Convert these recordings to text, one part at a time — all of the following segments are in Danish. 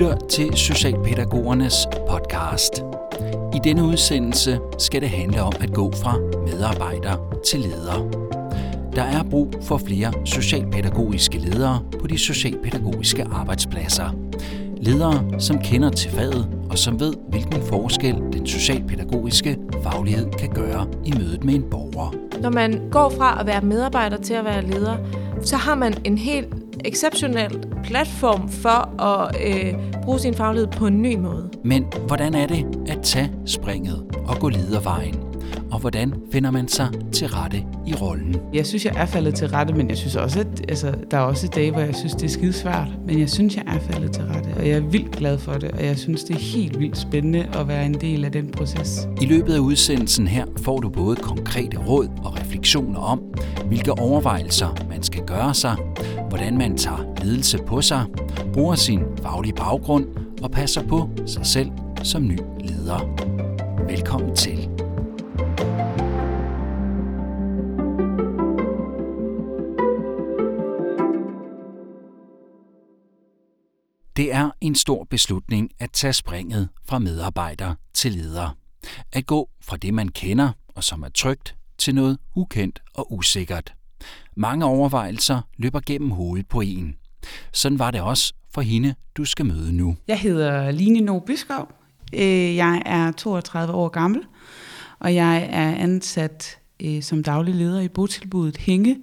lytter til Socialpædagogernes podcast. I denne udsendelse skal det handle om at gå fra medarbejder til leder. Der er brug for flere socialpædagogiske ledere på de socialpædagogiske arbejdspladser. Ledere, som kender til faget og som ved, hvilken forskel den socialpædagogiske faglighed kan gøre i mødet med en borger. Når man går fra at være medarbejder til at være leder, så har man en helt exceptionel platform for at øh, bruge sin faglighed på en ny måde. Men hvordan er det at tage springet og gå ledervejen? Og hvordan finder man sig til rette i rollen? Jeg synes, jeg er faldet til rette, men jeg synes også, at altså, der er også dage, hvor jeg synes, det er skide svært. Men jeg synes, jeg er faldet til rette, og jeg er vildt glad for det, og jeg synes, det er helt vildt spændende at være en del af den proces. I løbet af udsendelsen her får du både konkrete råd og refleksioner om, hvilke overvejelser man skal gøre sig, hvordan man tager ledelse på sig, bruger sin faglige baggrund og passer på sig selv som ny leder. Velkommen til. Det er en stor beslutning at tage springet fra medarbejder til leder. At gå fra det, man kender og som er trygt, til noget ukendt og usikkert. Mange overvejelser løber gennem hovedet på en. Sådan var det også for hende, du skal møde nu. Jeg hedder Line No Byskov. Øh, jeg er 32 år gammel, og jeg er ansat øh, som daglig leder i botilbuddet Hænge,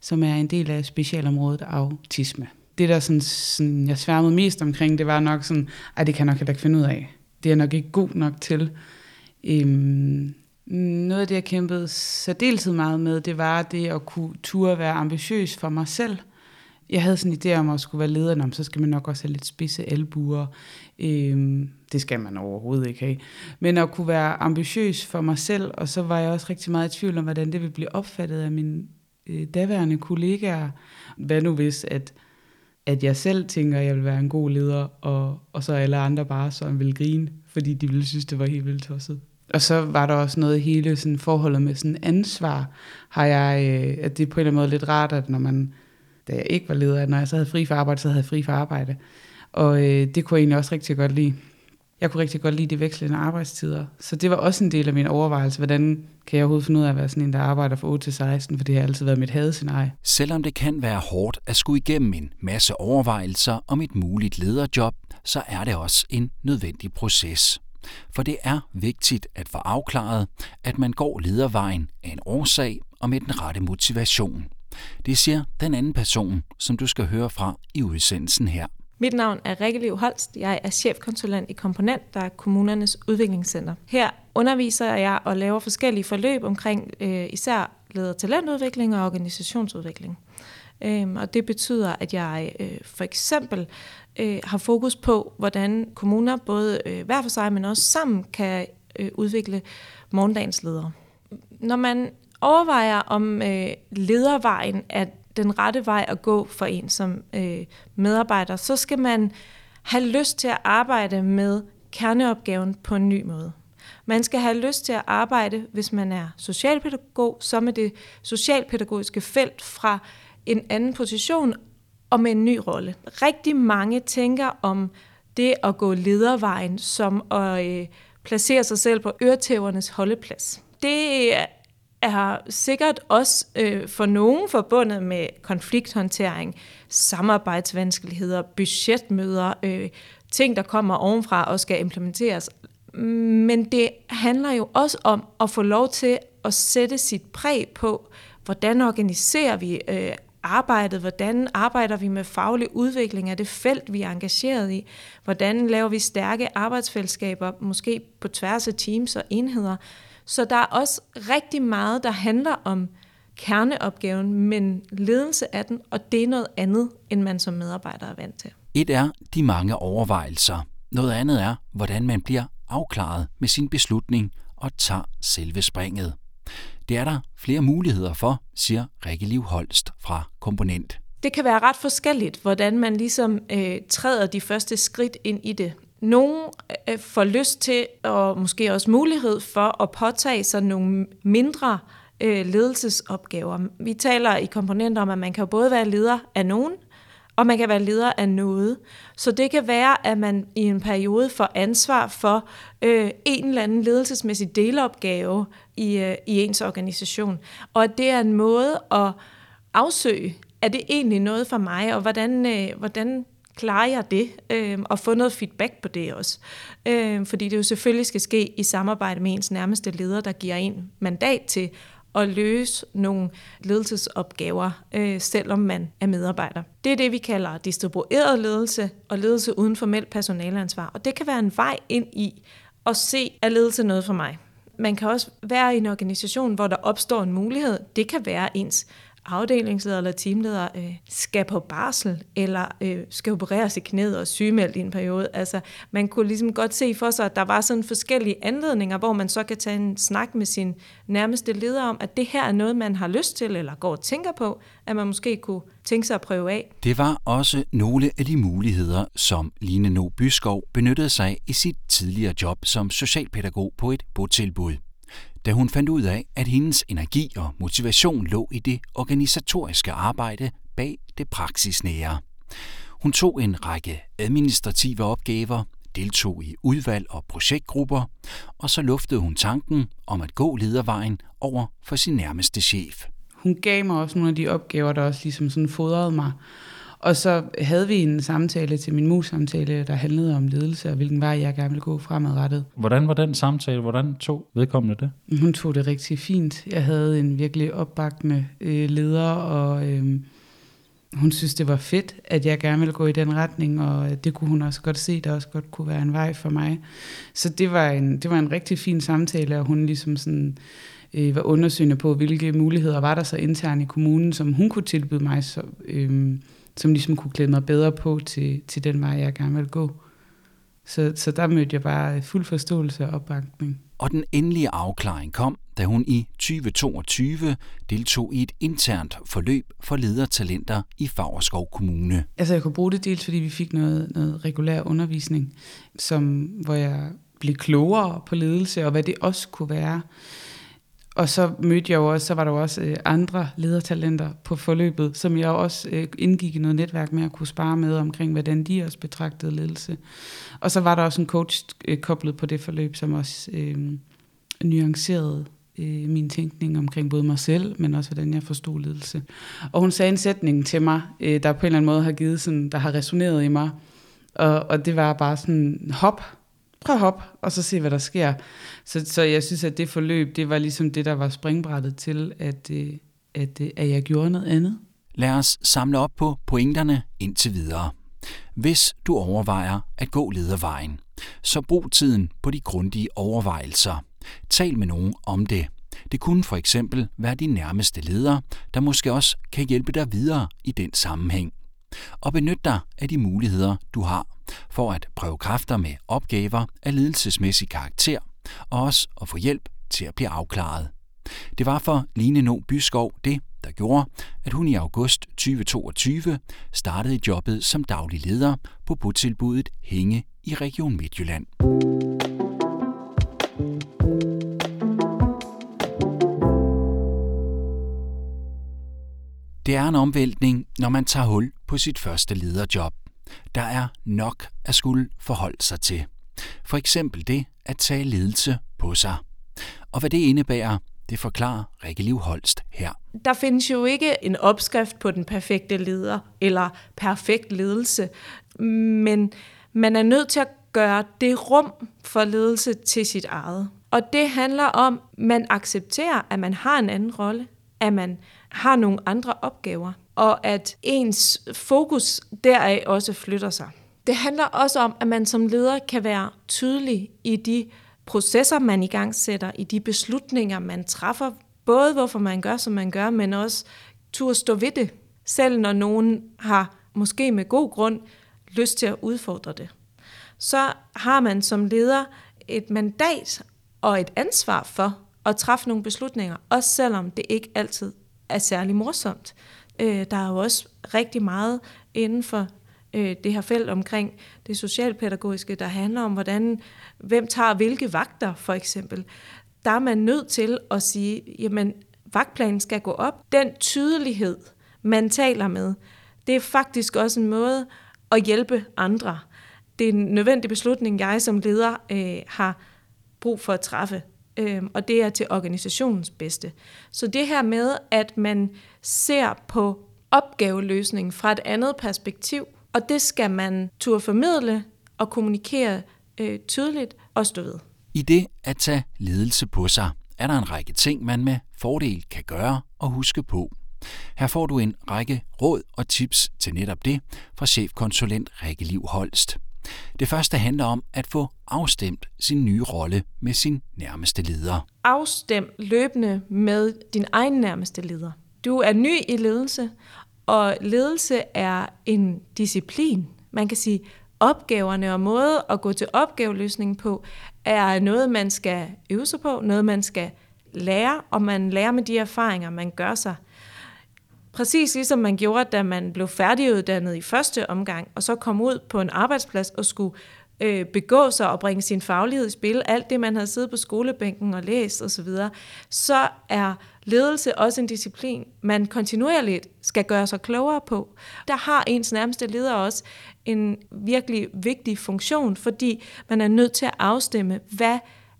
som er en del af specialområdet autisme. Det, der sådan, sådan, jeg sværmede mest omkring, det var nok sådan, at det kan jeg nok heller ikke finde ud af. Det er jeg nok ikke god nok til. Øhm, noget af det, jeg kæmpede særdeleshed meget med, det var det at kunne turde være ambitiøs for mig selv. Jeg havde sådan en idé om at skulle være leder, så skal man nok også have lidt spidse albuer. Øhm, det skal man overhovedet ikke have. Men at kunne være ambitiøs for mig selv, og så var jeg også rigtig meget i tvivl om, hvordan det ville blive opfattet af mine øh, daværende kollegaer. Hvad nu hvis, at, at jeg selv tænker, at jeg vil være en god leder, og, og så alle andre bare så vil grine, fordi de ville synes, det var helt vildt tosset. Og så var der også noget hele sådan forholdet med sådan ansvar, har jeg, øh, at det er på en eller anden måde lidt rart, at når man, da jeg ikke var leder, at når jeg så havde fri for arbejde, så havde jeg fri for arbejde. Og øh, det kunne jeg egentlig også rigtig godt lide. Jeg kunne rigtig godt lide de vekslende arbejdstider. Så det var også en del af min overvejelse, hvordan kan jeg overhovedet finde ud af at være sådan en, der arbejder fra 8 til 16, for det har altid været mit hadescenarie. Selvom det kan være hårdt at skulle igennem en masse overvejelser om et muligt lederjob, så er det også en nødvendig proces. For det er vigtigt at få afklaret, at man går ledervejen af en årsag og med den rette motivation. Det siger den anden person, som du skal høre fra i udsendelsen her. Mit navn er Rikke Liv Holst. Jeg er chefkonsulent i Komponent, der er kommunernes udviklingscenter. Her underviser jeg og laver forskellige forløb omkring øh, især leder talentudvikling og organisationsudvikling. Øhm, og det betyder, at jeg øh, for eksempel øh, har fokus på, hvordan kommuner både øh, hver for sig, men også sammen kan øh, udvikle morgendagens ledere. Når man overvejer, om øh, ledervejen er den rette vej at gå for en som øh, medarbejder, så skal man have lyst til at arbejde med kerneopgaven på en ny måde. Man skal have lyst til at arbejde, hvis man er socialpædagog, så med det socialpædagogiske felt fra en anden position og med en ny rolle. Rigtig mange tænker om det at gå ledervejen som at øh, placere sig selv på øretævernes holdeplads. Det er sikkert også øh, for nogen forbundet med konflikthåndtering, samarbejdsvanskeligheder, budgetmøder, øh, ting, der kommer ovenfra og skal implementeres. Men det handler jo også om at få lov til at sætte sit præg på, hvordan organiserer vi øh, arbejdet, hvordan arbejder vi med faglig udvikling af det felt, vi er engageret i, hvordan laver vi stærke arbejdsfællesskaber, måske på tværs af teams og enheder. Så der er også rigtig meget, der handler om kerneopgaven, men ledelse af den, og det er noget andet, end man som medarbejder er vant til. Et er de mange overvejelser. Noget andet er, hvordan man bliver afklaret med sin beslutning og tager selve springet. Det er der flere muligheder for, siger Rikke Liv Holst fra Komponent. Det kan være ret forskelligt, hvordan man ligesom øh, træder de første skridt ind i det. Nogle øh, får lyst til, og måske også mulighed for, at påtage sig nogle mindre øh, ledelsesopgaver. Vi taler i komponenter om, at man kan både være leder af nogen, og man kan være leder af noget. Så det kan være, at man i en periode får ansvar for øh, en eller anden ledelsesmæssig delopgave i, øh, i ens organisation. Og at det er en måde at afsøge, er det egentlig noget for mig, og hvordan, øh, hvordan klarer jeg det, øh, og få noget feedback på det også. Øh, fordi det jo selvfølgelig skal ske i samarbejde med ens nærmeste leder, der giver en mandat til at løse nogle ledelsesopgaver, øh, selvom man er medarbejder. Det er det, vi kalder distribueret ledelse og ledelse uden formelt personaleansvar. Og det kan være en vej ind i at se, er ledelse noget for mig. Man kan også være i en organisation, hvor der opstår en mulighed. Det kan være ens afdelingsleder eller teamleder øh, skal på barsel, eller øh, skal opereres i knæet og sygemeldt i en periode. Altså, man kunne ligesom godt se for sig, at der var sådan forskellige anledninger, hvor man så kan tage en snak med sin nærmeste leder om, at det her er noget, man har lyst til, eller går og tænker på, at man måske kunne tænke sig at prøve af. Det var også nogle af de muligheder, som Line No Byskov benyttede sig i sit tidligere job som socialpædagog på et botilbud da hun fandt ud af, at hendes energi og motivation lå i det organisatoriske arbejde bag det praksisnære. Hun tog en række administrative opgaver, deltog i udvalg og projektgrupper, og så luftede hun tanken om at gå ledervejen over for sin nærmeste chef. Hun gav mig også nogle af de opgaver, der også ligesom sådan fodrede mig. Og så havde vi en samtale til min mus-samtale, der handlede om ledelse og hvilken vej jeg gerne ville gå fremadrettet. Hvordan var den samtale? Hvordan tog vedkommende det? Hun tog det rigtig fint. Jeg havde en virkelig opbakkende øh, leder, og øh, hun synes, det var fedt, at jeg gerne ville gå i den retning, og det kunne hun også godt se, der også godt kunne være en vej for mig. Så det var en, det var en rigtig fin samtale, og hun ligesom sådan øh, var undersøgende på, hvilke muligheder var der så internt i kommunen, som hun kunne tilbyde mig. Så, øh, som ligesom kunne klæde mig bedre på til, til den vej, jeg gerne vil gå. Så, så der mødte jeg bare fuld forståelse og opbakning. Og den endelige afklaring kom, da hun i 2022 deltog i et internt forløb for ledertalenter i Fagerskov Kommune. Altså jeg kunne bruge det dels, fordi vi fik noget, noget regulær undervisning, som, hvor jeg blev klogere på ledelse og hvad det også kunne være og så mødte jeg jo også, så var der jo også øh, andre ledertalenter på forløbet, som jeg også øh, indgik i noget netværk med at kunne spare med omkring, hvordan de også betragtede ledelse. Og så var der også en coach øh, koblet på det forløb, som også øh, nuancerede øh, min tænkning omkring både mig selv, men også hvordan jeg forstod ledelse. Og hun sagde en sætning til mig, øh, der på en eller anden måde har givet sådan, der har resoneret i mig, og, og det var bare sådan, hop, prøv at hoppe, og så se, hvad der sker. Så, så jeg synes, at det forløb, det var ligesom det, der var springbrættet til, at, øh, at, øh, at jeg gjorde noget andet. Lad os samle op på pointerne indtil videre. Hvis du overvejer at gå ledervejen, så brug tiden på de grundige overvejelser. Tal med nogen om det. Det kunne for eksempel være din nærmeste leder, der måske også kan hjælpe dig videre i den sammenhæng. Og benyt dig af de muligheder, du har for at prøve kræfter med opgaver af ledelsesmæssig karakter, og også at få hjælp til at blive afklaret. Det var for Line No Byskov det, der gjorde, at hun i august 2022 startede jobbet som daglig leder på botilbuddet Hænge i Region Midtjylland. Det er en omvæltning, når man tager hul på sit første lederjob. Der er nok at skulle forholde sig til. For eksempel det at tage ledelse på sig. Og hvad det indebærer, det forklarer Rikke Liv Holst her. Der findes jo ikke en opskrift på den perfekte leder eller perfekt ledelse, men man er nødt til at gøre det rum for ledelse til sit eget. Og det handler om, at man accepterer, at man har en anden rolle, at man har nogle andre opgaver, og at ens fokus deraf også flytter sig. Det handler også om, at man som leder kan være tydelig i de processer, man i gang sætter, i de beslutninger, man træffer, både hvorfor man gør, som man gør, men også turde stå ved det, selv når nogen har måske med god grund lyst til at udfordre det. Så har man som leder et mandat og et ansvar for at træffe nogle beslutninger, også selvom det ikke altid er særlig morsomt. Øh, der er jo også rigtig meget inden for øh, det her felt omkring det socialpædagogiske, der handler om, hvordan, hvem tager hvilke vagter, for eksempel. Der er man nødt til at sige, jamen, vagtplanen skal gå op. Den tydelighed, man taler med, Det er faktisk også en måde at hjælpe andre. Det er en nødvendig beslutning, jeg som leder øh, har brug for at træffe, øh, og det er til organisationens bedste. Så det her med, at man ser på opgaveløsningen fra et andet perspektiv, og det skal man turde formidle og kommunikere øh, tydeligt og stå ved. I det at tage ledelse på sig, er der en række ting, man med fordel kan gøre og huske på. Her får du en række råd og tips til netop det fra chefkonsulent Rikke Liv Holst. Det første handler om at få afstemt sin nye rolle med sin nærmeste leder. Afstem løbende med din egen nærmeste leder. Du er ny i ledelse, og ledelse er en disciplin. Man kan sige, opgaverne og måde at gå til opgaveløsning på, er noget, man skal øve sig på, noget, man skal lære, og man lærer med de erfaringer, man gør sig. Præcis ligesom man gjorde, da man blev færdiguddannet i første omgang, og så kom ud på en arbejdsplads og skulle øh, begå sig og bringe sin faglighed i spil, alt det, man havde siddet på skolebænken og læst osv., så, så er ledelse også en disciplin, man kontinuerligt skal gøre sig klogere på. Der har ens nærmeste leder også en virkelig vigtig funktion, fordi man er nødt til at afstemme, hvad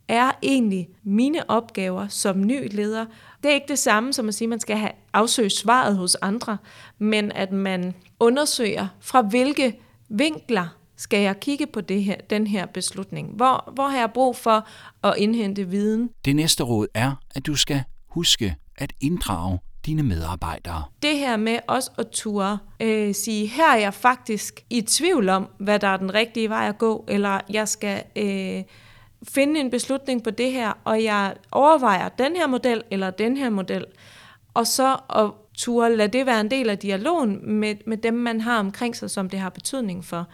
er egentlig mine opgaver som ny leder. Det er ikke det samme som at sige, at man skal have afsøgt svaret hos andre, men at man undersøger, fra hvilke vinkler skal jeg kigge på det her, den her beslutning? Hvor, hvor har jeg brug for at indhente viden? Det næste råd er, at du skal huske at inddrage dine medarbejdere. Det her med også at ture øh, sige, her er jeg faktisk i tvivl om, hvad der er den rigtige vej at gå, eller jeg skal øh, finde en beslutning på det her, og jeg overvejer den her model eller den her model, og så at turde lade det være en del af dialogen med, med dem, man har omkring sig, som det har betydning for.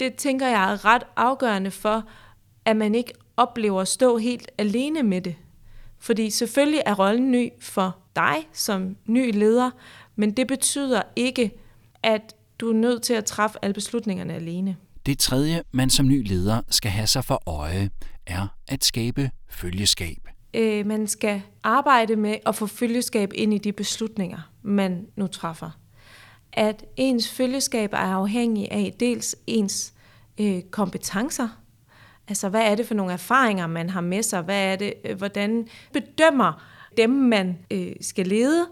Det tænker jeg er ret afgørende for, at man ikke oplever at stå helt alene med det. Fordi selvfølgelig er rollen ny for dig som ny leder, men det betyder ikke, at du er nødt til at træffe alle beslutningerne alene. Det tredje, man som ny leder skal have sig for øje, er at skabe følgeskab. Øh, man skal arbejde med at få følgeskab ind i de beslutninger, man nu træffer. At ens følgeskab er afhængig af dels ens øh, kompetencer, Altså, hvad er det for nogle erfaringer, man har med sig? Hvad er det, øh, hvordan bedømmer dem, man øh, skal lede?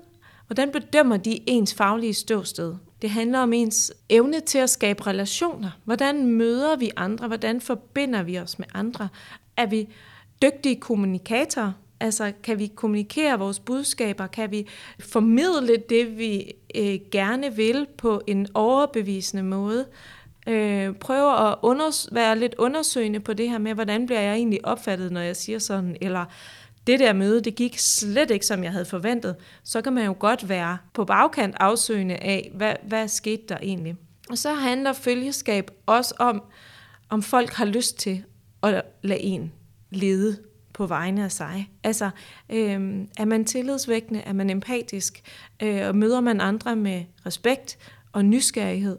Hvordan bedømmer de ens faglige ståsted? Det handler om ens evne til at skabe relationer. Hvordan møder vi andre? Hvordan forbinder vi os med andre? Er vi dygtige kommunikatorer? Altså, kan vi kommunikere vores budskaber? Kan vi formidle det, vi øh, gerne vil på en overbevisende måde? Øh, prøve at unders- være lidt undersøgende på det her med, hvordan bliver jeg egentlig opfattet, når jeg siger sådan, eller det der møde, det gik slet ikke, som jeg havde forventet, så kan man jo godt være på bagkant afsøgende af, hvad, hvad skete der egentlig. Og så handler følgeskab også om, om folk har lyst til at lade en lede på vegne af sig. Altså, øh, er man tillidsvækkende, er man empatisk, øh, og møder man andre med respekt og nysgerrighed,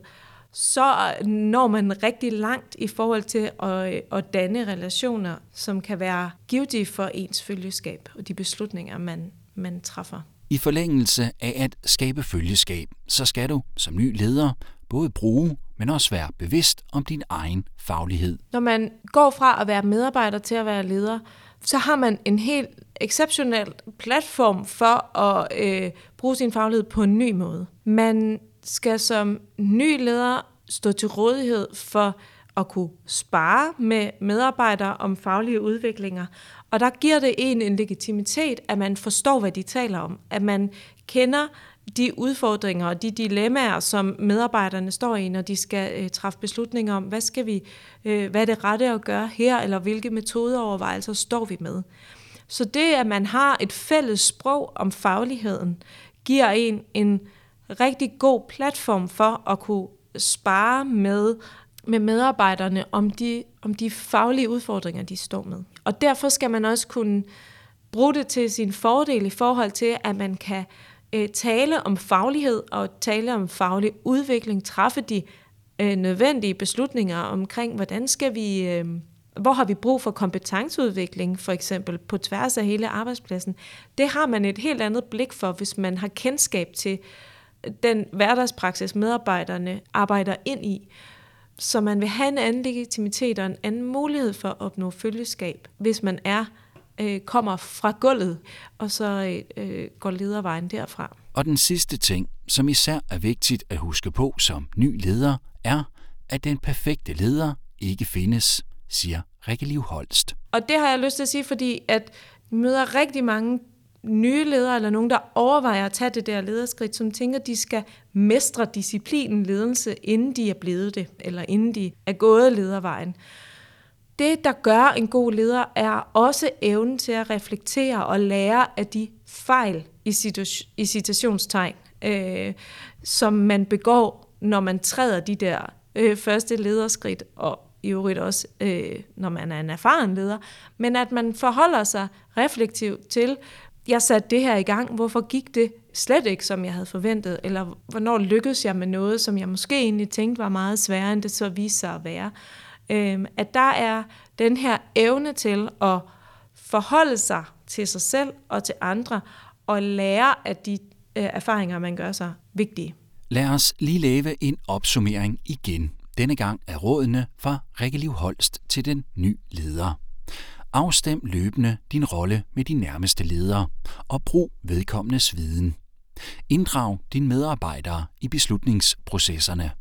så når man rigtig langt i forhold til at, at danne relationer, som kan være givetige for ens følgeskab og de beslutninger, man, man træffer. I forlængelse af at skabe følgeskab, så skal du som ny leder både bruge, men også være bevidst om din egen faglighed. Når man går fra at være medarbejder til at være leder, så har man en helt exceptionel platform for at øh, bruge sin faglighed på en ny måde. Man skal som ny leder stå til rådighed for at kunne spare med medarbejdere om faglige udviklinger. Og der giver det en en legitimitet, at man forstår, hvad de taler om. At man kender de udfordringer og de dilemmaer, som medarbejderne står i, når de skal øh, træffe beslutninger om, hvad skal vi, øh, hvad er det rette at gøre her, eller hvilke metodeovervejelser står vi med. Så det, at man har et fælles sprog om fagligheden, giver en en rigtig god platform for at kunne spare med, med medarbejderne om de, om de faglige udfordringer, de står med. Og derfor skal man også kunne bruge det til sin fordel i forhold til, at man kan øh, tale om faglighed og tale om faglig udvikling, træffe de øh, nødvendige beslutninger omkring, hvordan skal vi... Øh, hvor har vi brug for kompetenceudvikling, for eksempel, på tværs af hele arbejdspladsen? Det har man et helt andet blik for, hvis man har kendskab til den hverdagspraksis, medarbejderne arbejder ind i. Så man vil have en anden legitimitet og en anden mulighed for at opnå følgeskab, hvis man er øh, kommer fra gulvet, og så øh, går ledervejen derfra. Og den sidste ting, som især er vigtigt at huske på som ny leder, er, at den perfekte leder ikke findes, siger Rikke Liv Holst. Og det har jeg lyst til at sige, fordi at møder rigtig mange nye ledere, eller nogen, der overvejer at tage det der lederskridt, som tænker, de skal mestre disciplinen ledelse, inden de er blevet det, eller inden de er gået ledervejen. Det, der gør en god leder, er også evnen til at reflektere og lære af de fejl i, situ- i citationstegn, øh, som man begår, når man træder de der øh, første lederskridt, og i øvrigt også, øh, når man er en erfaren leder, men at man forholder sig reflektivt til, jeg satte det her i gang, hvorfor gik det slet ikke, som jeg havde forventet, eller hvornår lykkedes jeg med noget, som jeg måske egentlig tænkte var meget sværere, end det så viste sig at være. Øh, at der er den her evne til at forholde sig til sig selv og til andre, og lære af de øh, erfaringer, man gør sig vigtige. Lad os lige lave en opsummering igen. Denne gang er rådene fra Rikke Liv Holst til den nye leder. Afstem løbende din rolle med de nærmeste ledere og brug vedkommendes viden. Inddrag dine medarbejdere i beslutningsprocesserne.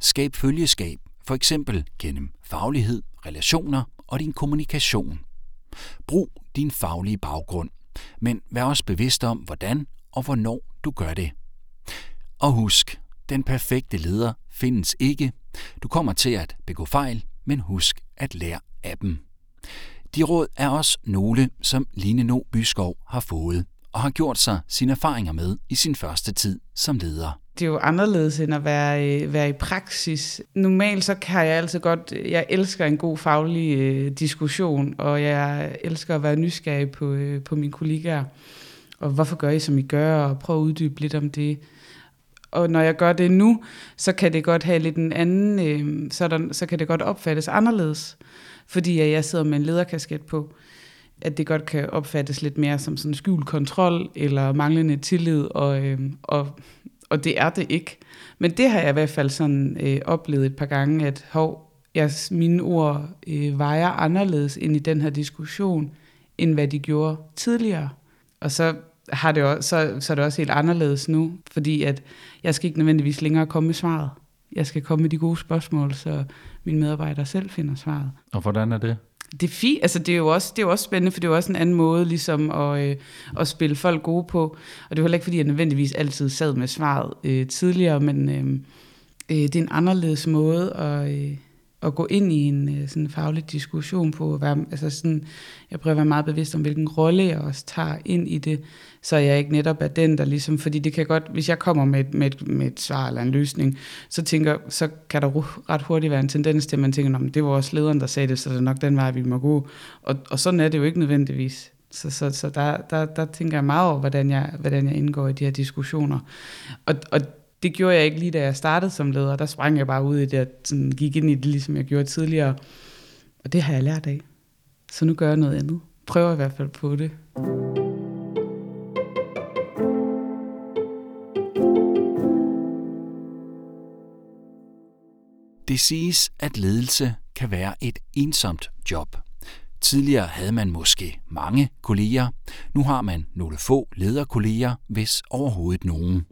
Skab følgeskab, for eksempel gennem faglighed, relationer og din kommunikation. Brug din faglige baggrund, men vær også bevidst om, hvordan og hvornår du gør det. Og husk, den perfekte leder findes ikke. Du kommer til at begå fejl, men husk at lære af dem. De råd er også nogle, som Line No Byskov har fået og har gjort sig sine erfaringer med i sin første tid som leder. Det er jo anderledes end at være, øh, være i praksis. Normalt så kan jeg altid godt, jeg elsker en god faglig øh, diskussion, og jeg elsker at være nysgerrig på, øh, på mine kollegaer. Og hvorfor gør I, som I gør, og prøve at uddybe lidt om det og når jeg gør det nu, så kan det godt have lidt en anden, øh, så, der, så kan det godt opfattes anderledes, fordi jeg sidder med en lederkasket på, at det godt kan opfattes lidt mere som sådan skjult kontrol, eller manglende tillid, og, øh, og, og det er det ikke. Men det har jeg i hvert fald sådan øh, oplevet et par gange, at hov, jeg, mine ord øh, vejer anderledes ind i den her diskussion, end hvad de gjorde tidligere. Og så har det også, så, så er det også helt anderledes nu, fordi at jeg skal ikke nødvendigvis længere komme med svaret. Jeg skal komme med de gode spørgsmål, så mine medarbejdere selv finder svaret. Og hvordan er det? Det er fint, altså det er jo også, det er jo også spændende, for det er jo også en anden måde ligesom at, øh, at spille folk gode på. Og det er heller ikke, fordi jeg nødvendigvis altid sad med svaret øh, tidligere, men øh, øh, det er en anderledes måde at, øh, at gå ind i en øh, sådan faglig diskussion på. At være, altså sådan, jeg prøver at være meget bevidst om, hvilken rolle jeg også tager ind i det, så jeg ikke netop er den, der ligesom, fordi det kan godt, hvis jeg kommer med et, med et, med et svar eller en løsning, så tænker, så kan der ret hurtigt være en tendens til, at man tænker, det var også lederen, der sagde det, så det er nok den vej, vi må gå. Og, og sådan er det jo ikke nødvendigvis. Så, så, så der, der, der tænker jeg meget over, hvordan jeg, hvordan jeg indgår i de her diskussioner. Og, og det gjorde jeg ikke lige, da jeg startede som leder. Der sprang jeg bare ud i det, og sådan gik ind i det, ligesom jeg gjorde tidligere. Og det har jeg lært af. Så nu gør jeg noget andet. Prøver i hvert fald på det. Det siges, at ledelse kan være et ensomt job. Tidligere havde man måske mange kolleger, nu har man nogle få lederkolleger, hvis overhovedet nogen.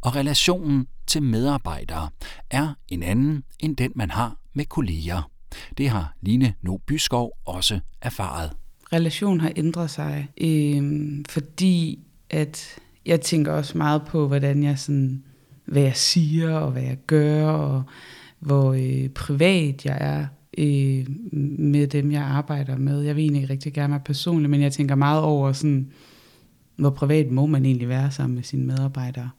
Og relationen til medarbejdere er en anden end den, man har med kolleger. Det har Line No Byskov også erfaret. Relationen har ændret sig, øh, fordi at jeg tænker også meget på, hvordan jeg sådan, hvad jeg siger og hvad jeg gør, og hvor øh, privat jeg er øh, med dem, jeg arbejder med. Jeg vil egentlig rigtig gerne være personlig, men jeg tænker meget over, sådan, hvor privat må man egentlig være sammen med sine medarbejdere.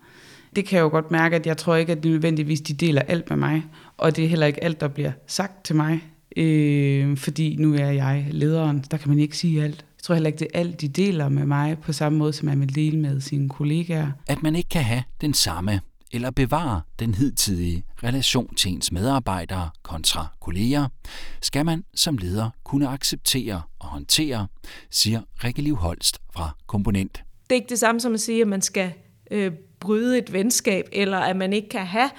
Det kan jeg jo godt mærke, at jeg tror ikke, at de nødvendigvis de deler alt med mig, og det er heller ikke alt, der bliver sagt til mig, øh, fordi nu er jeg lederen, der kan man ikke sige alt. Jeg tror heller ikke, det er alt, de deler med mig, på samme måde, som man vil dele med sine kollegaer. At man ikke kan have den samme eller bevare den hidtidige relation til ens medarbejdere kontra kolleger, skal man som leder kunne acceptere og håndtere, siger Rikke Liv Holst fra Komponent. Det er ikke det samme som at sige, at man skal øh, bryde et venskab, eller at man ikke kan have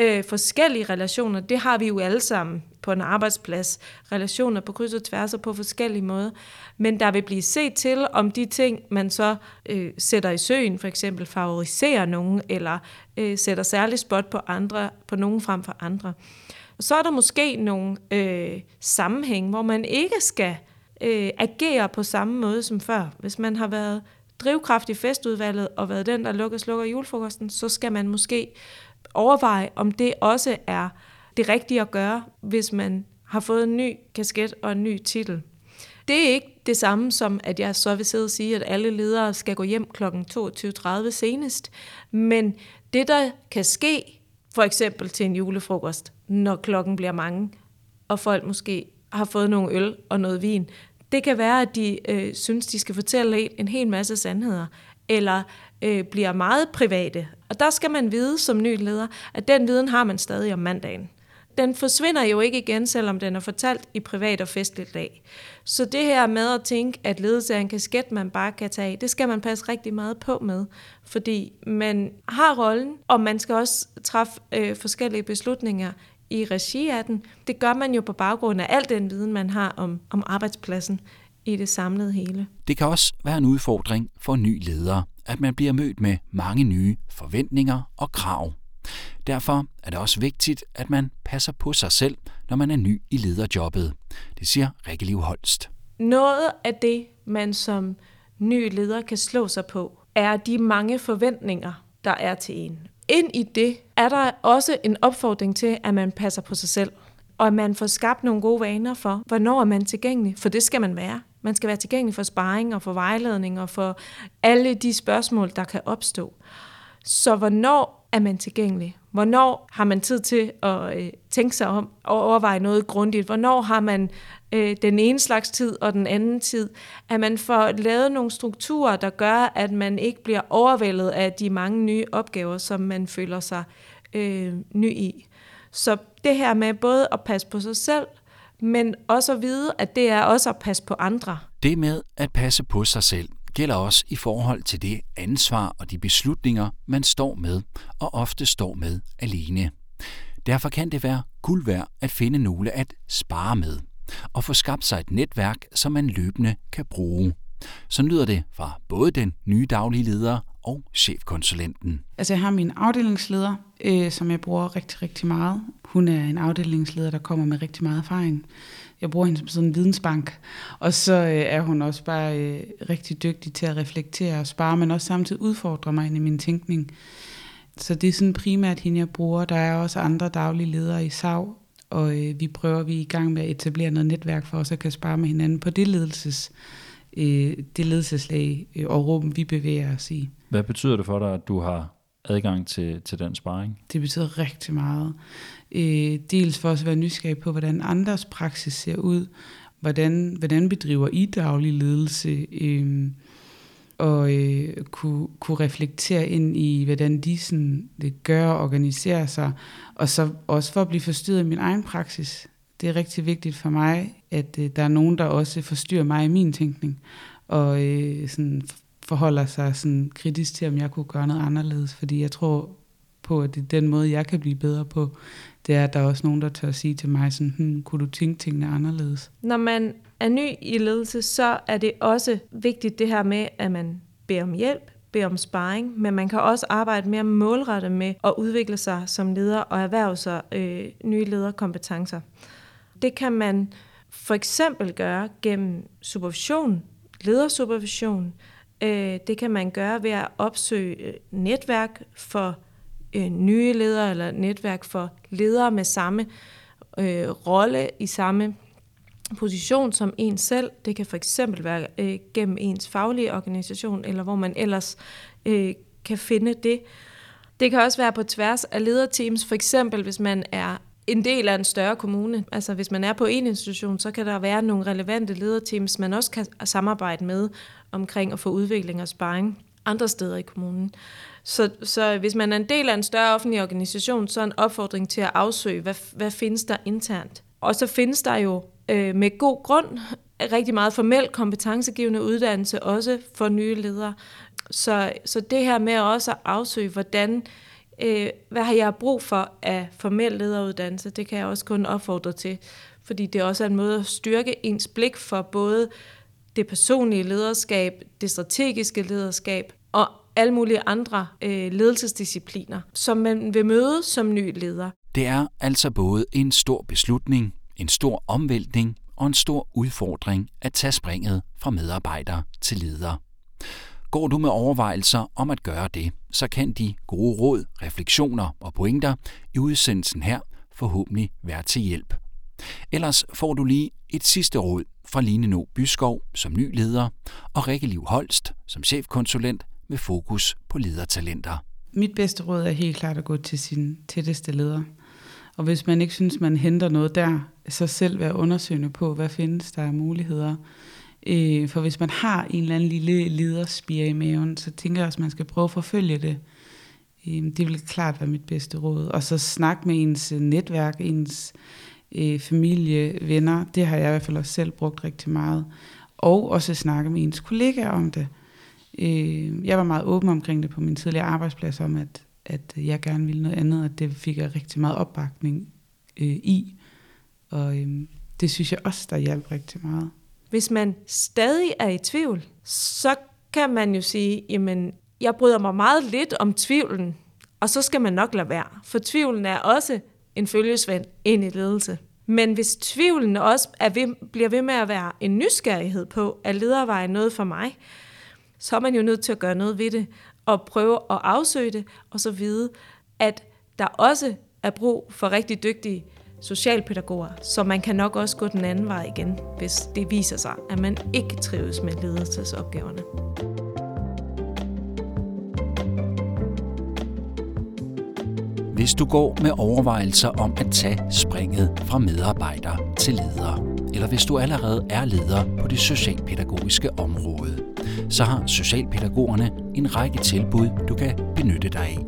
øh, forskellige relationer. Det har vi jo alle sammen på en arbejdsplads. Relationer på kryds og tværs og på forskellige måder. Men der vil blive set til, om de ting, man så øh, sætter i søen, for eksempel favoriserer nogen, eller øh, sætter særlig spot på andre, på nogen frem for andre. Og så er der måske nogle øh, sammenhæng, hvor man ikke skal øh, agere på samme måde som før. Hvis man har været drivkraft i festudvalget og været den, der lukker og slukker julefrokosten, så skal man måske overveje, om det også er det rigtige at gøre, hvis man har fået en ny kasket og en ny titel. Det er ikke det samme som, at jeg så vil sidde og sige, at alle ledere skal gå hjem kl. 22.30 senest. Men det, der kan ske, for eksempel til en julefrokost, når klokken bliver mange, og folk måske har fået nogle øl og noget vin, det kan være, at de øh, synes, de skal fortælle en, en hel masse sandheder, eller øh, bliver meget private. Og der skal man vide som ny leder, at den viden har man stadig om mandagen. Den forsvinder jo ikke igen, selvom den er fortalt i privat og festligt dag. Så det her med at tænke, at ledelse er en kasket, man bare kan tage det skal man passe rigtig meget på med. Fordi man har rollen, og man skal også træffe øh, forskellige beslutninger i regi af den. Det gør man jo på baggrund af al den viden, man har om, om arbejdspladsen i det samlede hele. Det kan også være en udfordring for ny leder, at man bliver mødt med mange nye forventninger og krav. Derfor er det også vigtigt, at man passer på sig selv, når man er ny i lederjobbet. Det siger Rikke Liv Holst. Noget af det, man som ny leder kan slå sig på, er de mange forventninger, der er til en. Ind i det er der også en opfordring til, at man passer på sig selv, og at man får skabt nogle gode vaner for, hvornår er man tilgængelig, for det skal man være. Man skal være tilgængelig for sparring og for vejledning og for alle de spørgsmål, der kan opstå. Så hvornår er man tilgængelig? Hvornår har man tid til at øh, tænke sig om og overveje noget grundigt? Hvornår har man øh, den ene slags tid og den anden tid? At man får lavet nogle strukturer, der gør, at man ikke bliver overvældet af de mange nye opgaver, som man føler sig øh, ny i. Så det her med både at passe på sig selv, men også at vide, at det er også at passe på andre. Det med at passe på sig selv gælder også i forhold til det ansvar og de beslutninger, man står med og ofte står med alene. Derfor kan det være guld værd at finde nogle at spare med og få skabt sig et netværk, som man løbende kan bruge. Så lyder det fra både den nye daglige leder og chefkonsulenten. Altså jeg har min afdelingsleder, øh, som jeg bruger rigtig, rigtig meget. Hun er en afdelingsleder, der kommer med rigtig meget erfaring. Jeg bruger hende som sådan en vidensbank. Og så øh, er hun også bare øh, rigtig dygtig til at reflektere og spare, men også samtidig udfordre mig ind i min tænkning. Så det er sådan primært hende, jeg bruger. Der er også andre daglige ledere i SAV, og øh, vi prøver, vi er i gang med at etablere noget netværk for os at kan spare med hinanden på det ledelses øh, det ledelseslag øh, og rum, vi bevæger os i. Hvad betyder det for dig, at du har adgang til, til den sparring? Det betyder rigtig meget. Øh, dels for os at være nysgerrig på, hvordan andres praksis ser ud, hvordan, hvordan bedriver I daglig ledelse, øh, og øh, kunne, kunne reflektere ind i, hvordan de sådan, det gør og organiserer sig, og så også for at blive forstyrret i min egen praksis. Det er rigtig vigtigt for mig, at øh, der er nogen, der også forstyrrer mig i min tænkning, og øh, sådan forholder sig sådan kritisk til, om jeg kunne gøre noget anderledes, fordi jeg tror på, at det er den måde, jeg kan blive bedre på, det er, at der er også nogen, der tør at sige til mig sådan, hm, kunne du tænke tingene anderledes? Når man er ny i ledelse, så er det også vigtigt det her med, at man beder om hjælp, beder om sparring, men man kan også arbejde mere målrettet med at udvikle sig som leder og erhverve sig øh, nye lederkompetencer. Det kan man for eksempel gøre gennem supervision, ledersupervision. Øh, det kan man gøre ved at opsøge øh, netværk for øh, nye ledere eller netværk for ledere med samme øh, rolle i samme position som en selv. Det kan for eksempel være øh, gennem ens faglige organisation, eller hvor man ellers øh, kan finde det. Det kan også være på tværs af lederteams, for eksempel hvis man er en del af en større kommune. Altså hvis man er på en institution, så kan der være nogle relevante lederteams, man også kan samarbejde med omkring at få udvikling og sparring andre steder i kommunen. Så, så hvis man er en del af en større offentlig organisation, så er en opfordring til at afsøge, hvad, hvad findes der internt. Og så findes der jo øh, med god grund rigtig meget formel kompetencegivende uddannelse, også for nye ledere. Så, så det her med også at afsøge, hvordan, øh, hvad har jeg brug for af formel lederuddannelse, det kan jeg også kun opfordre til, fordi det også er en måde at styrke ens blik for både det personlige lederskab, det strategiske lederskab og alle mulige andre øh, ledelsesdiscipliner, som man vil møde som ny leder. Det er altså både en stor beslutning, en stor omvæltning og en stor udfordring at tage springet fra medarbejder til leder. Går du med overvejelser om at gøre det, så kan de gode råd, refleksioner og pointer i udsendelsen her forhåbentlig være til hjælp. Ellers får du lige et sidste råd fra Line No Byskov som ny leder og Rikke Liv Holst som chefkonsulent med fokus på ledertalenter. Mit bedste råd er helt klart at gå til sin tætteste leder. Og hvis man ikke synes, man henter noget der, så selv være undersøgende på, hvad findes der af muligheder. Øh, for hvis man har en eller anden lille lederspire i maven, så tænker jeg også, at man skal prøve at forfølge det. Øh, det vil klart være mit bedste råd. Og så snak med ens øh, netværk, ens øh, familie, venner. Det har jeg i hvert fald også selv brugt rigtig meget. Og også snakke med ens kollegaer om det. Øh, jeg var meget åben omkring det på min tidligere arbejdsplads, om at, at jeg gerne ville noget andet, og det fik jeg rigtig meget opbakning øh, i. Og øh, det synes jeg også, der hjalp rigtig meget. Hvis man stadig er i tvivl, så kan man jo sige, jamen, jeg bryder mig meget lidt om tvivlen, og så skal man nok lade være. For tvivlen er også en følgesvend ind i ledelse. Men hvis tvivlen også er ved, bliver ved med at være en nysgerrighed på, at ledervejen noget for mig, så er man jo nødt til at gøre noget ved det, og prøve at afsøge det, og så vide, at der også er brug for rigtig dygtige socialpædagoger, så man kan nok også gå den anden vej igen, hvis det viser sig, at man ikke trives med ledelsesopgaverne. Hvis du går med overvejelser om at tage springet fra medarbejder til leder, eller hvis du allerede er leder på det socialpædagogiske område, så har Socialpædagogerne en række tilbud, du kan benytte dig af.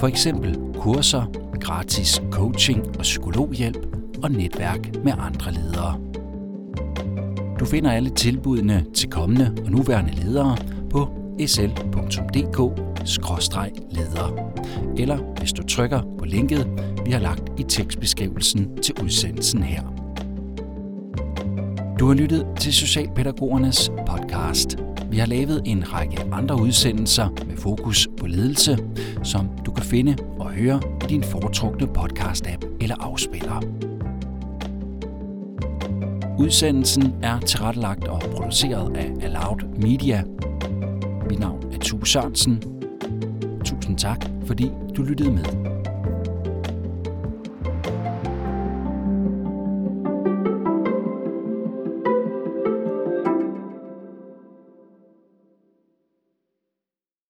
For eksempel kurser, gratis coaching og psykologhjælp og netværk med andre ledere. Du finder alle tilbudene til kommende og nuværende ledere på sl.dk-leder. Eller hvis du trykker på linket, vi har lagt i tekstbeskrivelsen til udsendelsen her. Du har lyttet til Socialpædagogernes podcast. Vi har lavet en række andre udsendelser med fokus på ledelse, som du kan finde og høre i din foretrukne podcast-app eller afspiller. Udsendelsen er tilrettelagt og produceret af Aloud Media. Mit navn er Tue Sørensen. Tusind tak, fordi du lyttede med.